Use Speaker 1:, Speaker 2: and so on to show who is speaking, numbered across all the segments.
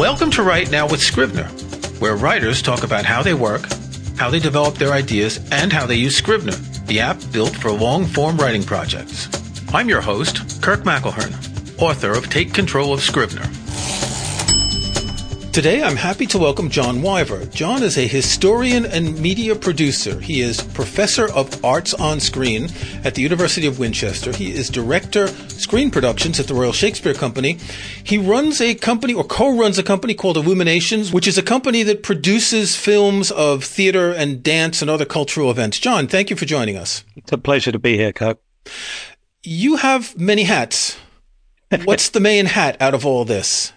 Speaker 1: Welcome to Write Now with Scrivener, where writers talk about how they work, how they develop their ideas, and how they use Scrivener, the app built for long form writing projects. I'm your host, Kirk McElhearn, author of Take Control of Scrivener. Today, I'm happy to welcome John Wyver. John is a historian and media producer. He is professor of arts on screen at the University of Winchester. He is director screen productions at the Royal Shakespeare Company. He runs a company or co-runs a company called Illuminations, which is a company that produces films of theater and dance and other cultural events. John, thank you for joining us.
Speaker 2: It's a pleasure to be here, Kirk.
Speaker 1: You have many hats. What's the main hat out of all this?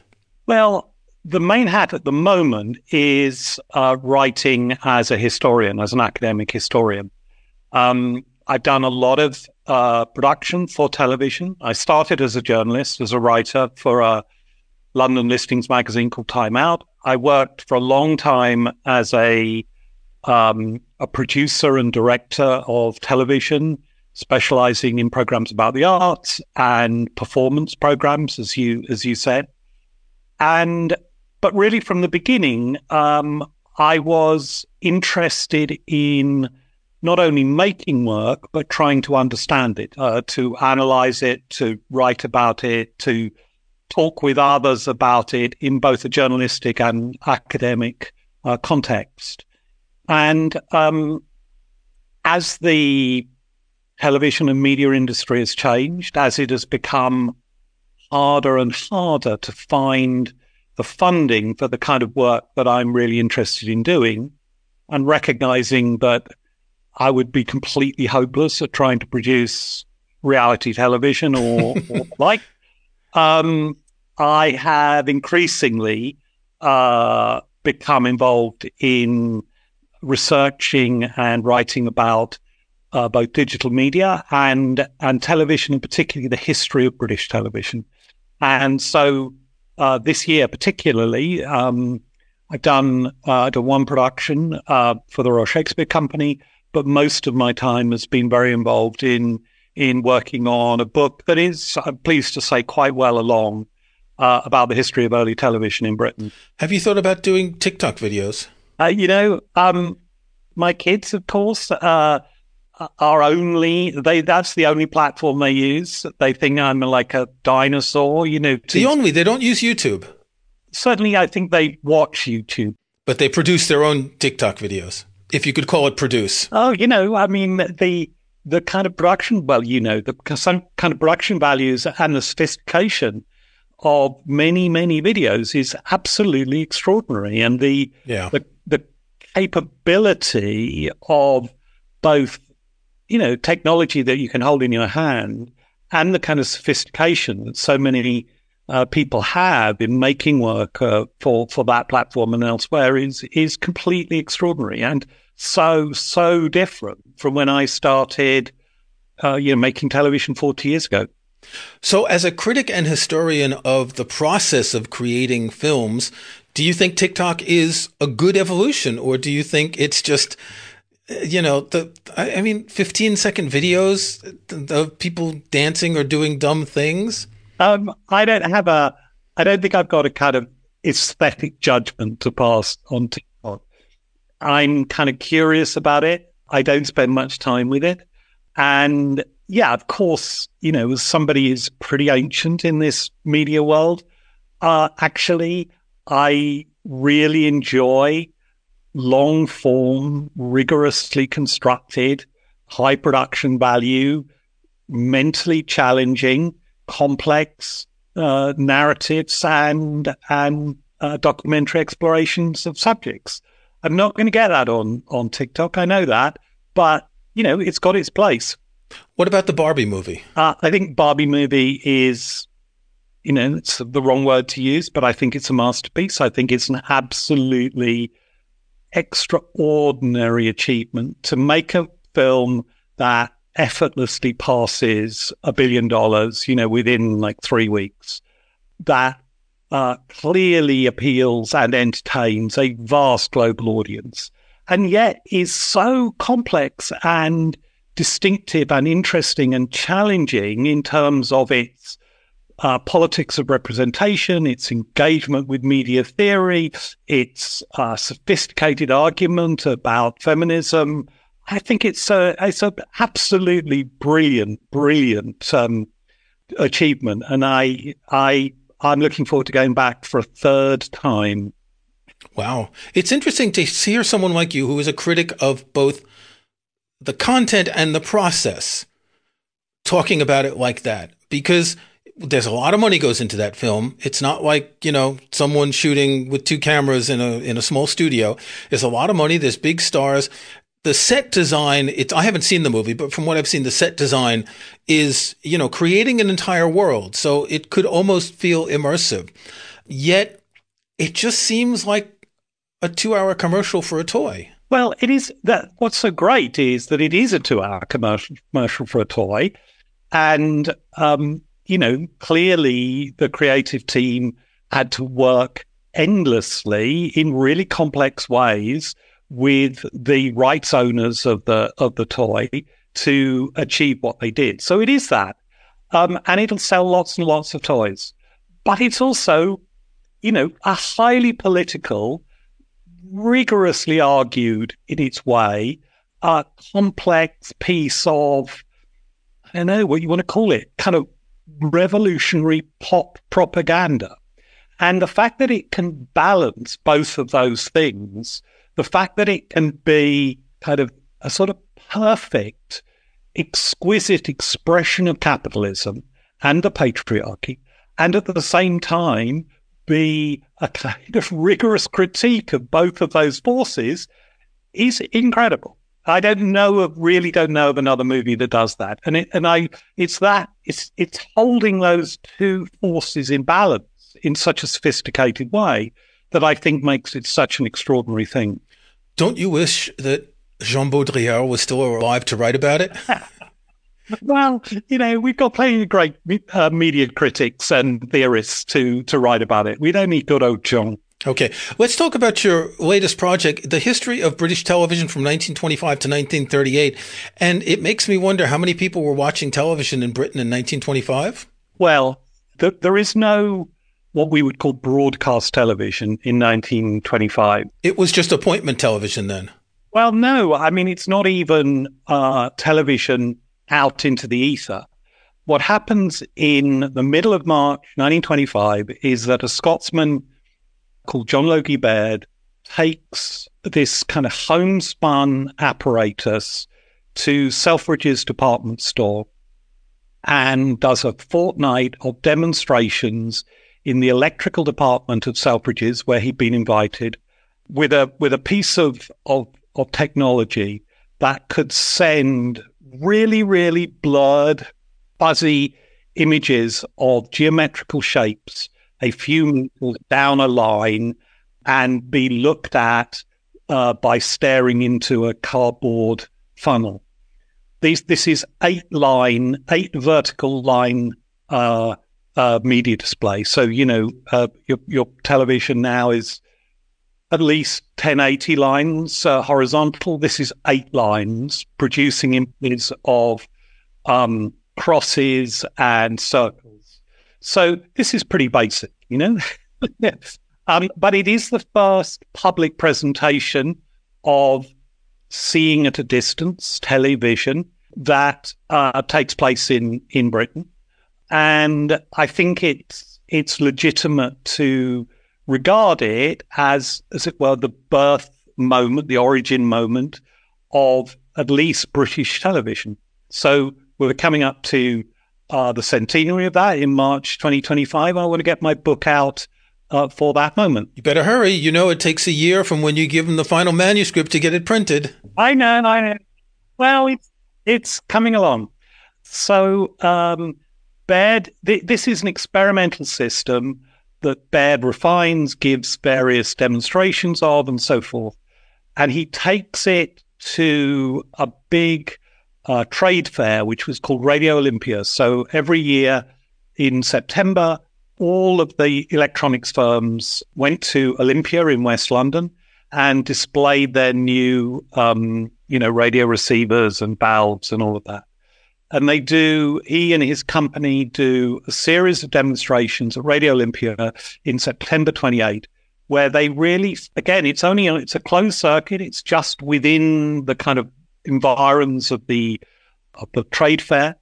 Speaker 2: Well, the main hat at the moment is uh, writing as a historian, as an academic historian. Um, I've done a lot of uh, production for television. I started as a journalist, as a writer for a London listings magazine called Time Out. I worked for a long time as a um, a producer and director of television, specializing in programs about the arts and performance programs, as you as you said. And but really, from the beginning, um, I was interested in not only making work, but trying to understand it, uh, to analyze it, to write about it, to talk with others about it in both a journalistic and academic uh, context. And um, as the television and media industry has changed, as it has become harder and harder to find the funding for the kind of work that I'm really interested in doing and recognizing that I would be completely hopeless at trying to produce reality television or, or like. Um, I have increasingly uh, become involved in researching and writing about uh, both digital media and and television, and particularly the history of British television. And so uh, this year, particularly, um, I've done uh, done one production uh, for the Royal Shakespeare Company, but most of my time has been very involved in in working on a book that is, I'm pleased to say, quite well along uh, about the history of early television in Britain.
Speaker 1: Have you thought about doing TikTok videos?
Speaker 2: Uh, you know, um, my kids, of course, uh, are only they that's the only platform they use. They think I'm like a dinosaur, you know.
Speaker 1: To, the only they don't use YouTube.
Speaker 2: Certainly, I think they watch YouTube,
Speaker 1: but they produce their own TikTok videos, if you could call it produce.
Speaker 2: Oh, you know, I mean the the kind of production, well, you know, the some kind of production values and the sophistication of many many videos is absolutely extraordinary, and the
Speaker 1: yeah.
Speaker 2: the the capability of both you know, technology that you can hold in your hand and the kind of sophistication that so many uh, people have in making work uh, for for that platform and elsewhere is is completely extraordinary and so so different from when I started, uh, you know, making television forty years ago.
Speaker 1: So, as a critic and historian of the process of creating films, do you think TikTok is a good evolution, or do you think it's just you know the I, mean 15 second videos of people dancing or doing dumb things.
Speaker 2: Um i don't have a i don't think i've got a kind of aesthetic judgment to pass on tiktok i'm kind of curious about it. I don't spend much time with it. And yeah of course you know as somebody who's pretty ancient in this media world uh actually i really enjoy long form, rigorously constructed, high production value, mentally challenging, complex uh, narratives and and uh, documentary explorations of subjects. I'm not going to get that on on TikTok. I know that, but you know, it's got its place.
Speaker 1: What about the Barbie movie?
Speaker 2: Uh, I think Barbie movie is, you know, it's the wrong word to use, but I think it's a masterpiece. I think it's an absolutely extraordinary achievement to make a film that effortlessly passes a billion dollars, you know, within like three weeks, that uh, clearly appeals and entertains a vast global audience, and yet is so complex and distinctive and interesting and challenging in terms of its uh, politics of representation, its engagement with media theory, its uh, sophisticated argument about feminism. I think it's a it's an absolutely brilliant, brilliant um, achievement, and I I I'm looking forward to going back for a third time.
Speaker 1: Wow, it's interesting to hear someone like you who is a critic of both the content and the process talking about it like that because there's a lot of money goes into that film. It's not like, you know, someone shooting with two cameras in a, in a small studio. There's a lot of money. There's big stars. The set design, it's, I haven't seen the movie, but from what I've seen, the set design is, you know, creating an entire world. So it could almost feel immersive. Yet it just seems like a two hour commercial for a toy.
Speaker 2: Well, it is that what's so great is that it is a two hour commercial, commercial for a toy. And, um, you know, clearly the creative team had to work endlessly in really complex ways with the rights owners of the of the toy to achieve what they did. So it is that, um, and it'll sell lots and lots of toys. But it's also, you know, a highly political, rigorously argued in its way, a complex piece of I don't know what you want to call it, kind of revolutionary pop propaganda. And the fact that it can balance both of those things, the fact that it can be kind of a sort of perfect, exquisite expression of capitalism and the patriarchy, and at the same time be a kind of rigorous critique of both of those forces is incredible. I don't know of really don't know of another movie that does that. And it, and I it's that it's it's holding those two forces in balance in such a sophisticated way that I think makes it such an extraordinary thing.
Speaker 1: Don't you wish that Jean Baudrillard was still alive to write about it?
Speaker 2: well, you know, we've got plenty of great uh, media critics and theorists to to write about it. We don't need good old John.
Speaker 1: Okay, let's talk about your latest project, the history of British television from 1925 to 1938. And it makes me wonder how many people were watching television in Britain in 1925?
Speaker 2: Well, th- there is no what we would call broadcast television in 1925.
Speaker 1: It was just appointment television then.
Speaker 2: Well, no, I mean, it's not even uh, television out into the ether. What happens in the middle of March 1925 is that a Scotsman called John Logie Baird takes this kind of homespun apparatus to Selfridge's department store and does a fortnight of demonstrations in the electrical department of Selfridge's where he'd been invited with a with a piece of, of of technology that could send really, really blurred, fuzzy images of geometrical shapes a few meters down a line and be looked at uh, by staring into a cardboard funnel. These, this is eight line, eight vertical line uh, uh, media display. So, you know, uh, your, your television now is at least 1080 lines uh, horizontal. This is eight lines producing images of um, crosses and circles so this is pretty basic, you know. um, but it is the first public presentation of seeing at a distance television that uh, takes place in in Britain, and I think it's it's legitimate to regard it as as it were the birth moment, the origin moment of at least British television. So we're coming up to uh, the centenary of that in March 2025. I want to get my book out uh, for that moment.
Speaker 1: You better hurry. You know, it takes a year from when you give them the final manuscript to get it printed.
Speaker 2: I know, I know. Well, it's, it's coming along. So, um, Baird, th- this is an experimental system that Baird refines, gives various demonstrations of, and so forth. And he takes it to a big uh, trade fair, which was called Radio Olympia. So every year in September, all of the electronics firms went to Olympia in West London and displayed their new, um, you know, radio receivers and valves and all of that. And they do, he and his company do a series of demonstrations at Radio Olympia in September 28, where they really, again, it's only, it's a closed circuit. It's just within the kind of environs of the, of the trade fair.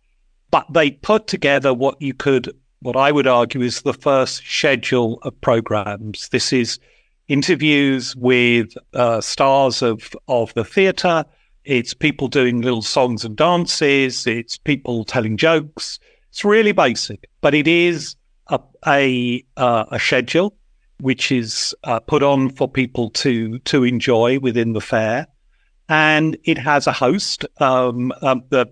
Speaker 2: But they put together what you could, what I would argue is the first schedule of programs. This is interviews with uh, stars of, of the theatre, it's people doing little songs and dances. It's people telling jokes. It's really basic, but it is a a, uh, a schedule which is uh, put on for people to to enjoy within the fair, and it has a host. Um, um, the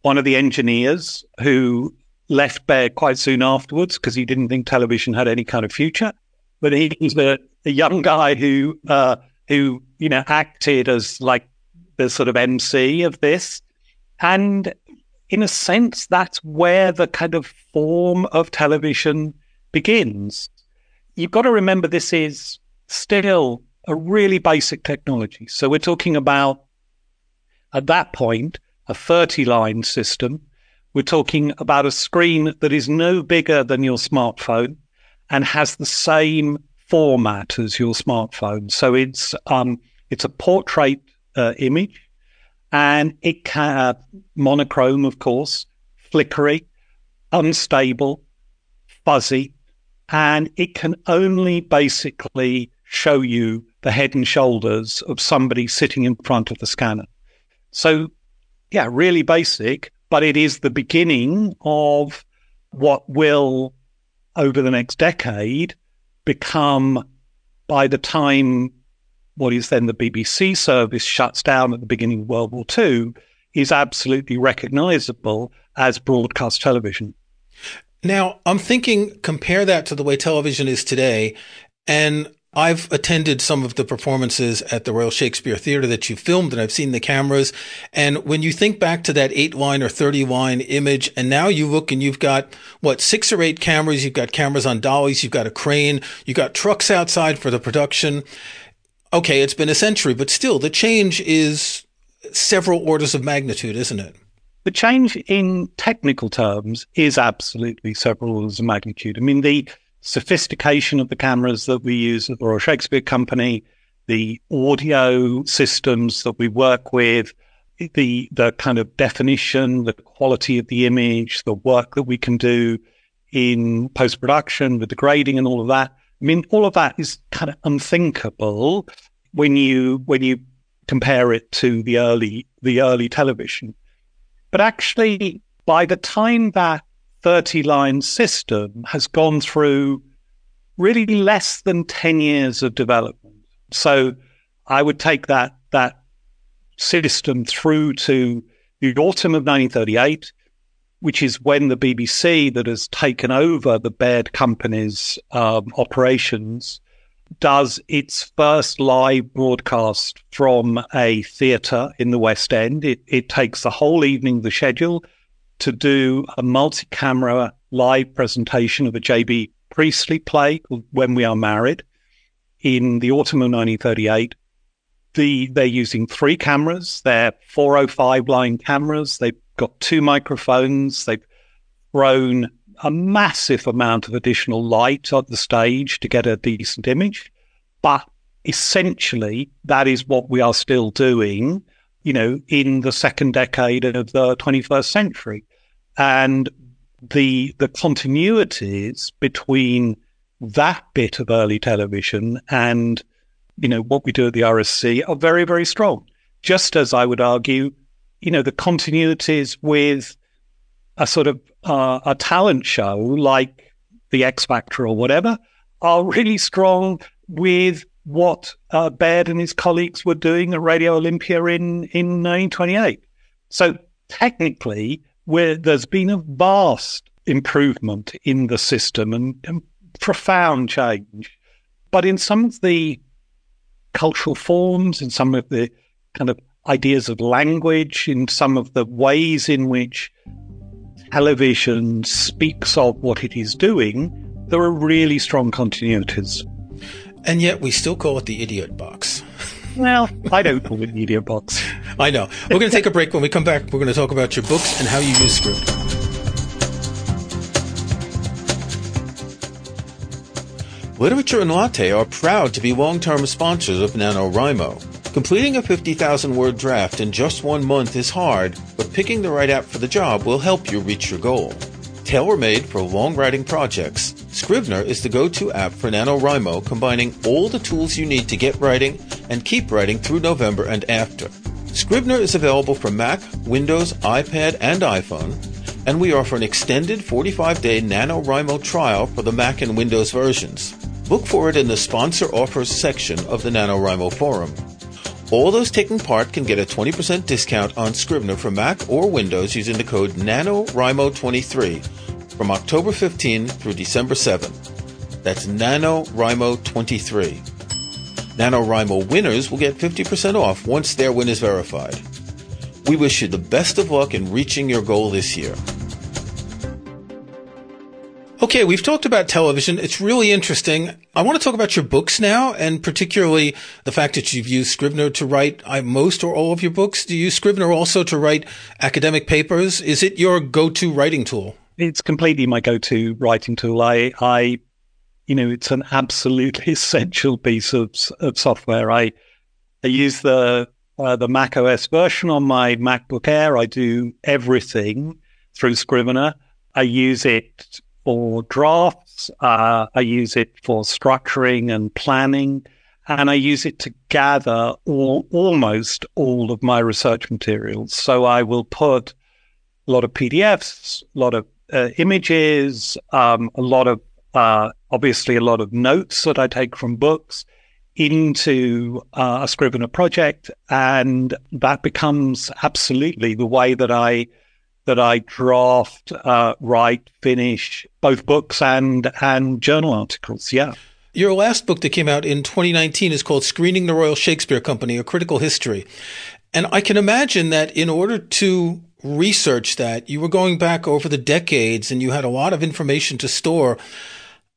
Speaker 2: one of the engineers who left Baird quite soon afterwards because he didn't think television had any kind of future. But he's a, a young guy who uh, who you know acted as like the sort of MC of this. And in a sense, that's where the kind of form of television begins. You've got to remember this is still a really basic technology. So we're talking about, at that point, a 30 line system. We're talking about a screen that is no bigger than your smartphone and has the same format as your smartphone. So it's, um, it's a portrait uh, image, and it can uh, monochrome, of course, flickery, unstable, fuzzy, and it can only basically show you the head and shoulders of somebody sitting in front of the scanner. So, yeah, really basic, but it is the beginning of what will, over the next decade, become by the time what is then the BBC service shuts down at the beginning of World War II is absolutely recognizable as broadcast television.
Speaker 1: Now, I'm thinking, compare that to the way television is today. And I've attended some of the performances at the Royal Shakespeare Theatre that you filmed and I've seen the cameras. And when you think back to that eight line or 30 line image, and now you look and you've got what, six or eight cameras, you've got cameras on dollies, you've got a crane, you've got trucks outside for the production okay, it's been a century, but still the change is several orders of magnitude, isn't it?
Speaker 2: The change in technical terms is absolutely several orders of magnitude. I mean, the sophistication of the cameras that we use at the Royal Shakespeare Company, the audio systems that we work with, the the kind of definition, the quality of the image, the work that we can do in post production with the grading and all of that I mean, all of that is kind of unthinkable when you when you compare it to the early the early television. But actually, by the time that 30 line system has gone through really less than 10 years of development. So I would take that that system through to the autumn of 1938 which is when the BBC that has taken over the Baird Company's um, operations does its first live broadcast from a theatre in the West End. It, it takes the whole evening of the schedule to do a multi-camera live presentation of a J.B. Priestley play called When We Are Married in the autumn of 1938. The, they're using three cameras. They're 405 line cameras. They've got two microphones. They've thrown a massive amount of additional light on the stage to get a decent image. But essentially, that is what we are still doing, you know, in the second decade of the 21st century. And the, the continuities between that bit of early television and, you know, what we do at the RSC are very, very strong. Just as I would argue you know, the continuities with a sort of uh, a talent show like the X Factor or whatever are really strong with what uh, Baird and his colleagues were doing at Radio Olympia in, in 1928. So technically, there's been a vast improvement in the system and, and profound change. But in some of the cultural forms, in some of the kind of ideas of language, in some of the ways in which television speaks of what it is doing, there are really strong continuities.
Speaker 1: And yet we still call it the idiot box.
Speaker 2: Well, I don't call it media books.
Speaker 1: I know. We're going to take a break. When we come back, we're going to talk about your books and how you use Scrivener. Literature and Latte are proud to be long-term sponsors of NaNoWriMo. Completing a 50,000 word draft in just one month is hard, but picking the right app for the job will help you reach your goal. Tailor-made for long writing projects, Scrivener is the go-to app for NaNoWriMo, combining all the tools you need to get writing and keep writing through November and after. Scrivener is available for Mac, Windows, iPad, and iPhone, and we offer an extended 45-day NaNoWriMo trial for the Mac and Windows versions. Look for it in the sponsor offers section of the NaNoWriMo forum. All those taking part can get a 20% discount on Scrivener for Mac or Windows using the code NaNoWriMo23 from October 15 through December 7. That's NaNoWriMo23. NaNoWriMo winners will get 50% off once their win is verified. We wish you the best of luck in reaching your goal this year. Okay, we've talked about television. It's really interesting. I want to talk about your books now, and particularly the fact that you've used Scrivener to write uh, most or all of your books. Do you use Scrivener also to write academic papers? Is it your go-to writing tool?
Speaker 2: It's completely my go-to writing tool. I, I, you know, it's an absolutely essential piece of, of software. I, I use the uh, the Mac OS version on my MacBook Air. I do everything through Scrivener. I use it for drafts. Uh, I use it for structuring and planning. And I use it to gather all, almost all of my research materials. So I will put a lot of PDFs, a lot of uh, images, um, a lot of, uh, obviously, a lot of notes that I take from books into uh, a Scrivener project. And that becomes absolutely the way that I that I draft, uh, write, finish both books and and journal articles. Yeah.
Speaker 1: Your last book that came out in 2019 is called Screening the Royal Shakespeare Company: A Critical History. And I can imagine that in order to research that, you were going back over the decades and you had a lot of information to store.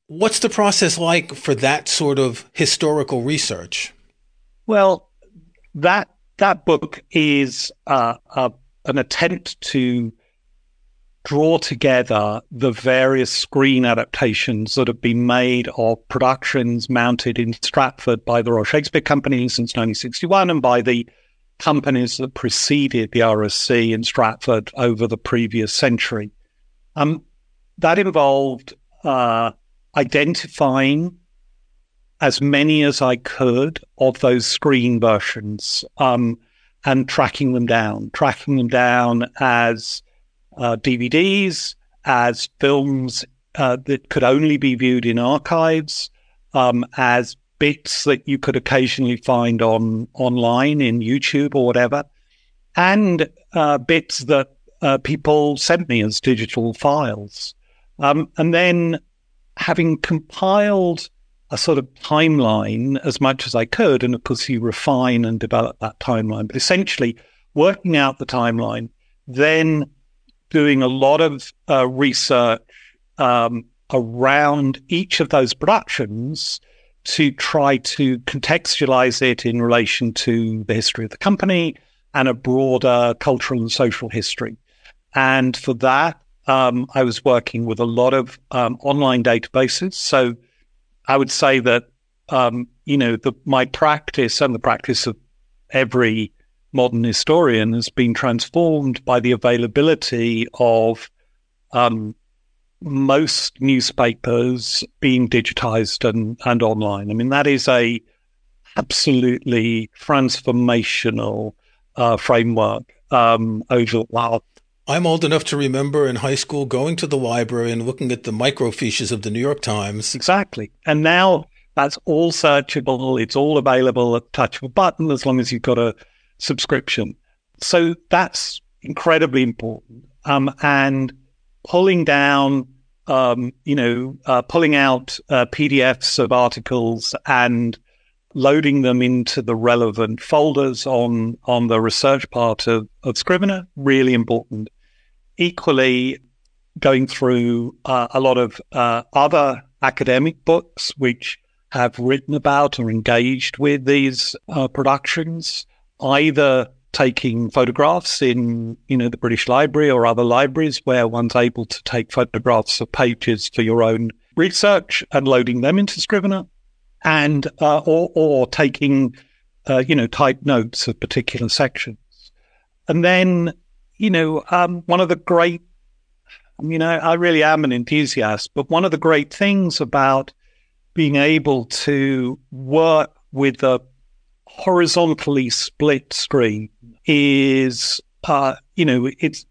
Speaker 1: What's the process like for that sort of historical research?
Speaker 2: Well, that that book is uh, a, an attempt to draw together the various screen adaptations that have been made of productions mounted in Stratford by the Royal Shakespeare Company since 1961 and by the companies that preceded the RSC in Stratford over the previous century. Um, that involved uh, identifying as many as I could of those screen versions um, and tracking them down, tracking them down as uh, DVDs, as films uh, that could only be viewed in archives, um, as bits that you could occasionally find on online in YouTube or whatever, and uh, bits that uh, people sent me as digital files. Um, and then having compiled a sort of timeline as much as I could, and of course you refine and develop that timeline, but essentially working out the timeline, then doing a lot of uh, research um, around each of those productions to try to contextualize it in relation to the history of the company and a broader cultural and social history. And for that, um, I was working with a lot of um, online databases. So I would say that, um, you know, the, my practice and the practice of every modern historian has been transformed by the availability of um, most newspapers being digitized and, and online. I mean, that is a absolutely transformational uh, framework um, over the
Speaker 1: I'm old enough to remember in high school going to the library and looking at the microfiches of the New York Times.
Speaker 2: Exactly. And now that's all searchable. It's all available at the touch of a button as long as you've got a subscription. So that's incredibly important. Um, and pulling down, um, you know, uh, pulling out uh, PDFs of articles and loading them into the relevant folders on on the research part of, of Scrivener, really important. Equally, going through uh, a lot of uh, other academic books, which have written about or engaged with these uh, productions, either taking photographs in, you know, the British Library or other libraries where one's able to take photographs of pages for your own research and loading them into Scrivener, and uh, or or taking, uh, you know, type notes of particular sections, and then, you know, um, one of the great, you know, I really am an enthusiast, but one of the great things about being able to work with a horizontally split screen is, uh, you know, it's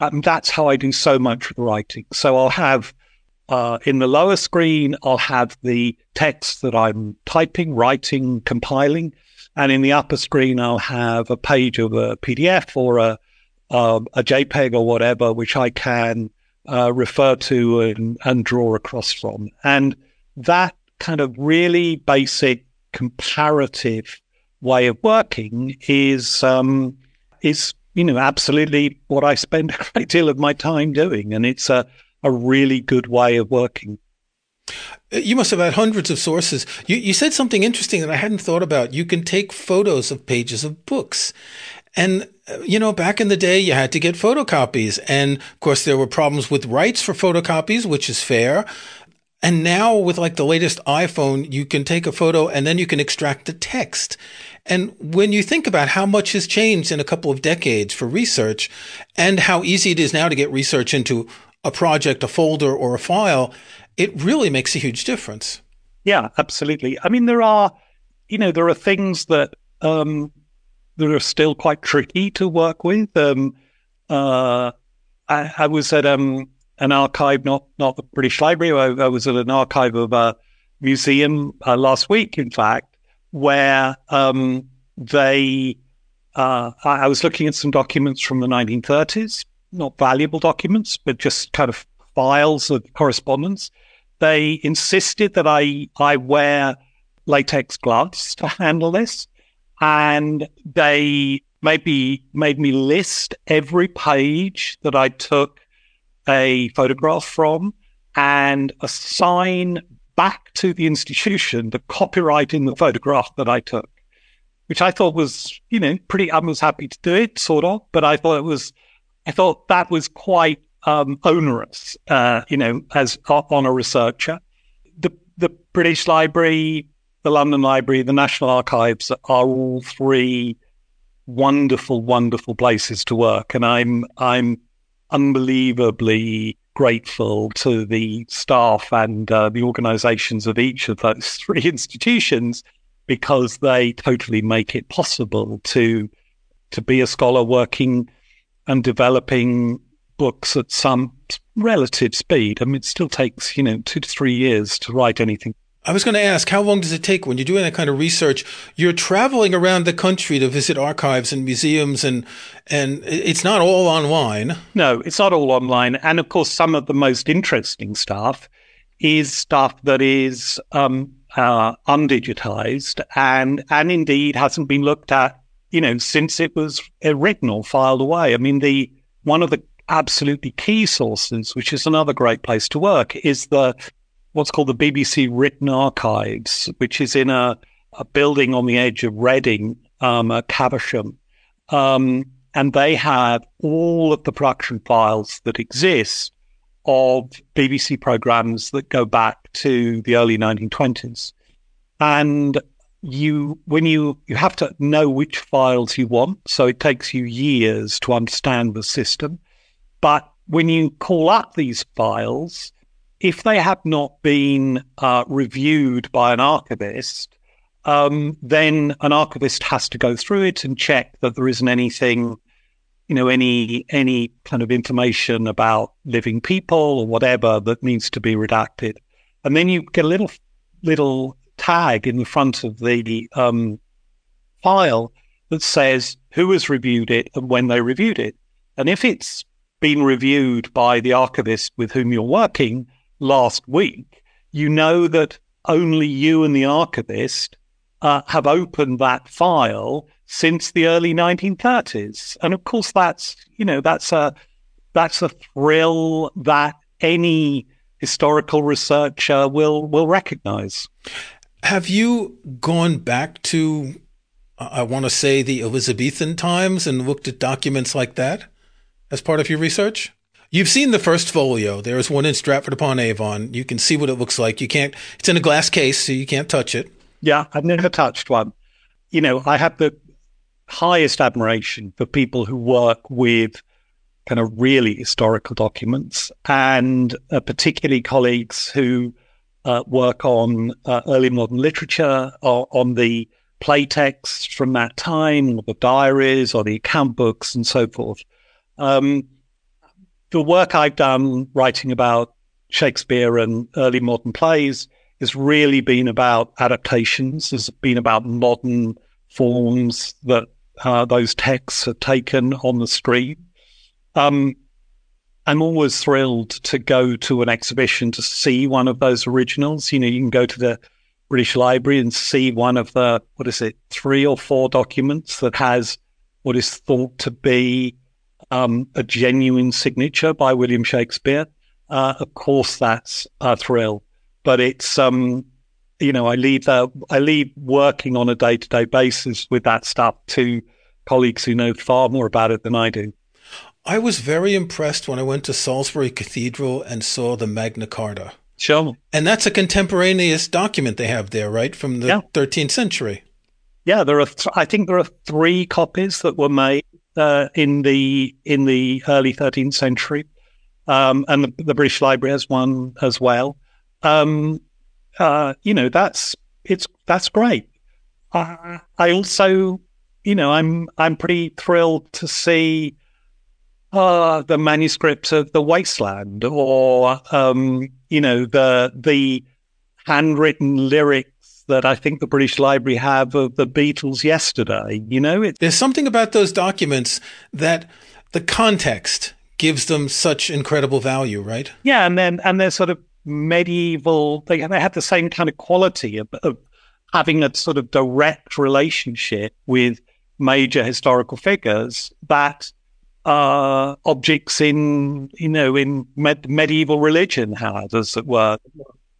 Speaker 2: um, that's how I do so much writing. So I'll have uh, in the lower screen, I'll have the text that I'm typing, writing, compiling, and in the upper screen, I'll have a page of a PDF or a um, a JPEG or whatever, which I can uh, refer to and, and draw across from. And that kind of really basic comparative way of working is um, is you know absolutely what I spend a great deal of my time doing, and it's a a really good way of working.
Speaker 1: You must have had hundreds of sources. You, you said something interesting that I hadn't thought about. You can take photos of pages of books. And, uh, you know, back in the day, you had to get photocopies. And of course, there were problems with rights for photocopies, which is fair. And now with like the latest iPhone, you can take a photo and then you can extract the text. And when you think about how much has changed in a couple of decades for research and how easy it is now to get research into a project, a folder or a file, it really makes a huge difference.
Speaker 2: Yeah, absolutely. I mean, there are, you know, there are things that, um, that are still quite tricky to work with. Um, uh, I, I was at, um, an archive, not not the British Library. I, I was at an archive of a museum uh, last week, in fact, where um, they. Uh, I, I was looking at some documents from the 1930s, not valuable documents, but just kind of files of correspondence. They insisted that I I wear latex gloves to handle this, and they maybe made me list every page that I took a photograph from and assign back to the institution the copyright in the photograph that I took, which I thought was, you know, pretty, I was happy to do it, sort of, but I thought it was, I thought that was quite um, onerous, uh, you know, as on a researcher. The, the British Library, the London Library, the National Archives are all three wonderful, wonderful places to work. And I'm, I'm unbelievably grateful to the staff and uh, the organizations of each of those three institutions because they totally make it possible to to be a scholar working and developing books at some relative speed. I mean, it still takes, you know, two to three years to write anything
Speaker 1: I was going to ask, how long does it take when you're doing that kind of research? You're traveling around the country to visit archives and museums, and and it's not all online.
Speaker 2: No, it's not all online. And of course, some of the most interesting stuff is stuff that is um, uh, undigitized and and indeed hasn't been looked at, you know, since it was written or filed away. I mean, the one of the absolutely key sources, which is another great place to work, is the what's called the BBC Written Archives, which is in a, a building on the edge of Reading, um, at Caversham. Um, and they have all of the production files that exist of BBC programs that go back to the early 1920s. And you, when you, you have to know which files you want. So it takes you years to understand the system. But when you call up these files, if they have not been uh, reviewed by an archivist, um, then an archivist has to go through it and check that there isn't anything, you know, any any kind of information about living people or whatever that needs to be redacted. And then you get a little little tag in the front of the um, file that says who has reviewed it and when they reviewed it. And if it's been reviewed by the archivist with whom you're working, last week, you know that only you and the archivist uh, have opened that file since the early 1930s. And of course, that's, you know, that's a, that's a thrill that any historical researcher will, will recognize.
Speaker 1: Have you gone back to, I want to say, the Elizabethan times and looked at documents like that as part of your research? You've seen the first folio. There is one in Stratford upon Avon. You can see what it looks like. You can't, it's in a glass case, so you can't touch it.
Speaker 2: Yeah, I've never touched one. You know, I have the highest admiration for people who work with kind of really historical documents and uh, particularly colleagues who uh, work on uh, early modern literature or on the play texts from that time or the diaries or the account books and so forth. Um, the work I've done writing about Shakespeare and early modern plays has really been about adaptations, has been about modern forms that uh, those texts are taken on the screen. Um, I'm always thrilled to go to an exhibition to see one of those originals. You know, you can go to the British Library and see one of the, what is it, three or four documents that has what is thought to be um, a genuine signature by William Shakespeare. Uh, of course, that's a thrill, but it's, um, you know, I leave uh, I leave working on a day to day basis with that stuff to colleagues who know far more about it than I do.
Speaker 1: I was very impressed when I went to Salisbury Cathedral and saw the Magna Carta.
Speaker 2: Sure.
Speaker 1: And that's a contemporaneous document they have there, right, from the yeah. 13th century.
Speaker 2: Yeah, there are. Th- I think there are three copies that were made uh, in the in the early 13th century, um, and the, the, British Library has one as well. Um, uh, you know, that's it's that's great. Uh, I also, you know, I'm I'm pretty thrilled to see uh, the manuscript of the Wasteland, or um, you know, the the handwritten lyrics that I think the British Library have of the Beatles yesterday. You know,
Speaker 1: it, there's something about those documents that the context gives them such incredible value, right?
Speaker 2: Yeah, and then and they're sort of medieval. They they have the same kind of quality of, of having a sort of direct relationship with major historical figures that uh, objects in, you know, in med- medieval religion had, as it were,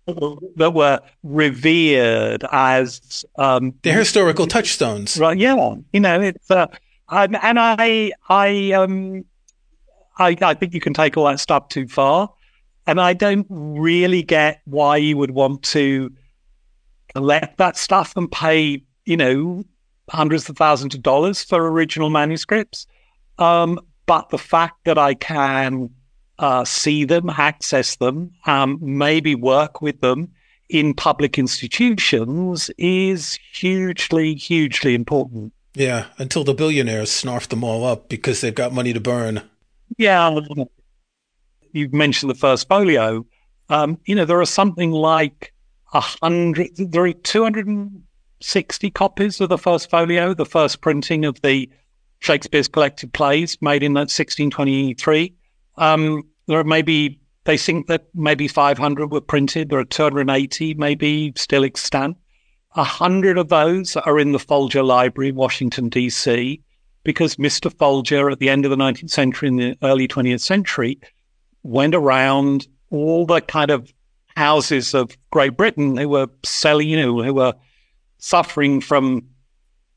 Speaker 2: that were revered as um,
Speaker 1: the historical touchstones.
Speaker 2: Right? Yeah, you know, it's uh, and, and I, I, um, I, I think you can take all that stuff too far, and I don't really get why you would want to collect that stuff and pay, you know, hundreds of thousands of dollars for original manuscripts. Um, but the fact that I can uh, see them, access them, um, maybe work with them in public institutions is hugely, hugely important.
Speaker 1: Yeah, until the billionaires snarf them all up because they've got money to burn.
Speaker 2: Yeah, you mentioned the first folio. Um, you know, there are something like a hundred, there are 260 copies of the first folio, the first printing of the Shakespeare's collected plays made in 1623. Um, there are maybe, they think that maybe 500 were printed. There are 280 maybe still extant. A hundred of those are in the Folger Library, Washington, D.C., because Mr. Folger at the end of the 19th century and the early 20th century went around all the kind of houses of Great Britain who were selling, you know, who were suffering from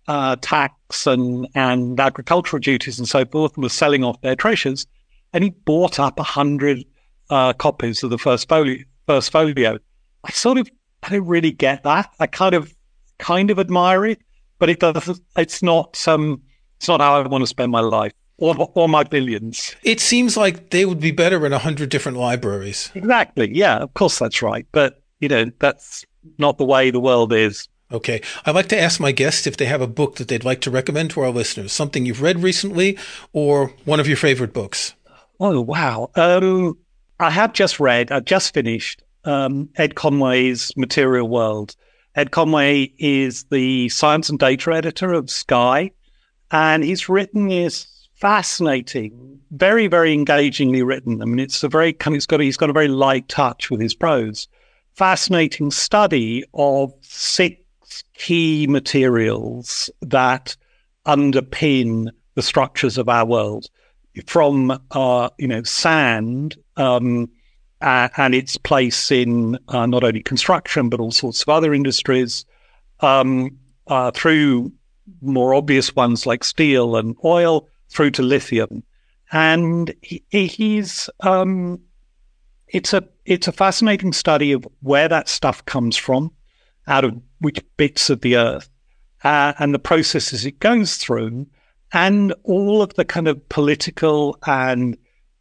Speaker 2: uh, tax and, and agricultural duties and so forth and was selling off their treasures. And he bought up a hundred uh, copies of the first folio, first folio. I sort of, I don't really get that. I kind of, kind of admire it, but it does, it's not, um, it's not how I want to spend my life or, or my billions.
Speaker 1: It seems like they would be better in a hundred different libraries.
Speaker 2: Exactly. Yeah, of course that's right. But, you know, that's not the way the world is.
Speaker 1: Okay. I'd like to ask my guests if they have a book that they'd like to recommend to our listeners, something you've read recently or one of your favorite books.
Speaker 2: Oh, wow. Um, I have just read, I just finished um, Ed Conway's Material World. Ed Conway is the science and data editor of Sky, and he's written this fascinating, very, very engagingly written. I mean, it's a very, it's got, he's got a very light touch with his prose. Fascinating study of six key materials that underpin the structures of our world from uh, you know sand um, uh, and its place in uh, not only construction but all sorts of other industries, um, uh, through more obvious ones like steel and oil, through to lithium. And he, he's um, it's a it's a fascinating study of where that stuff comes from, out of which bits of the earth, uh, and the processes it goes through, and all of the kind of political and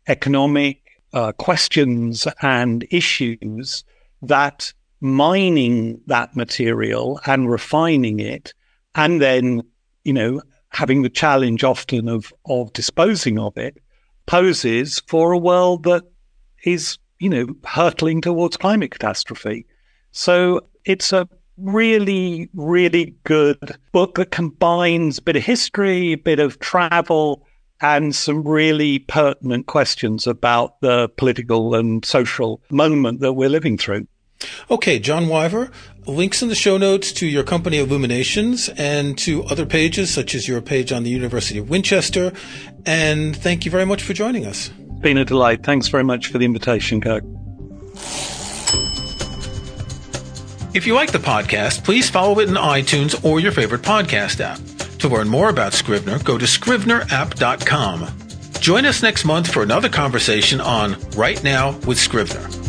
Speaker 2: economic uh, questions and issues that mining that material and refining it, and then you know having the challenge often of of disposing of it poses for a world that is you know, hurtling towards climate catastrophe. So it's a really, really good book that combines a bit of history, a bit of travel, and some really pertinent questions about the political and social moment that we're living through.
Speaker 1: Okay, John Wyver, links in the show notes to your company Illuminations and to other pages such as your page on the University of Winchester. And thank you very much for joining us
Speaker 2: been a delight. Thanks very much for the invitation, Kirk.
Speaker 1: If you like the podcast, please follow it in iTunes or your favorite podcast app. To learn more about Scrivener, go to scrivenerapp.com. Join us next month for another conversation on Write Now with Scrivener.